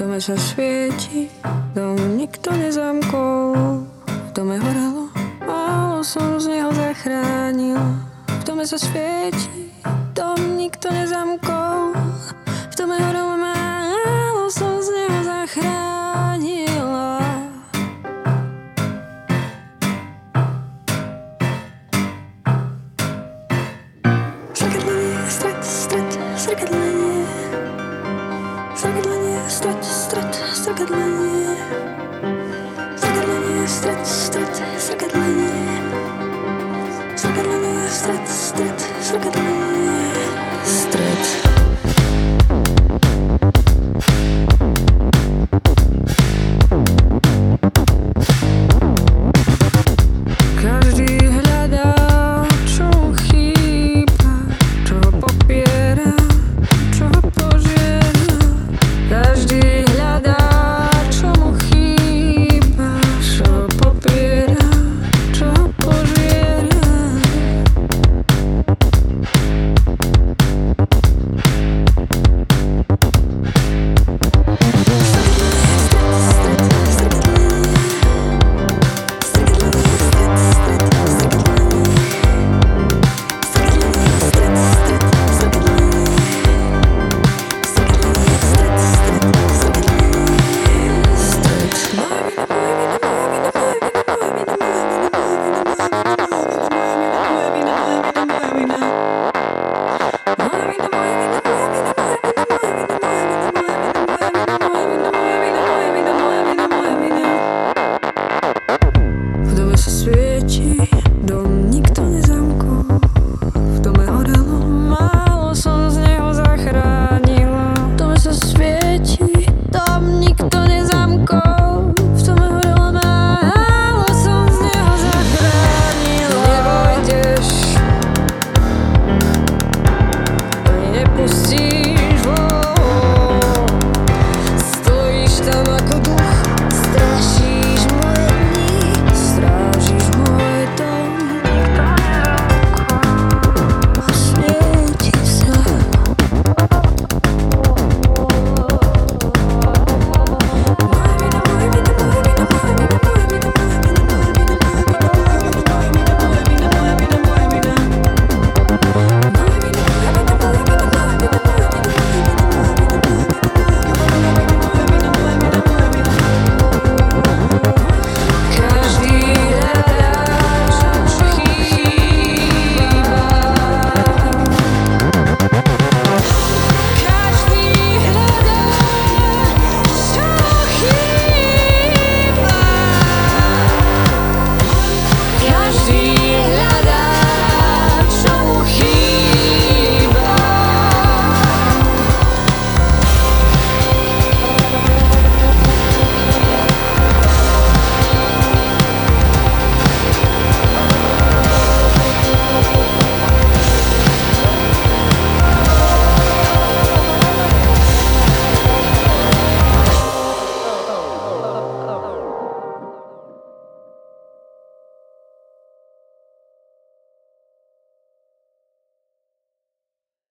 dome sa svieti, dom nikto nezamkol. V dome horelo, málo som z neho zachránil. V dome sa svieti, dom nikto nezamkol. V dome horelo, málo som z neho zachránil. Zrkadlený stret, stret, zrkadlený Stretch, stretch, second line.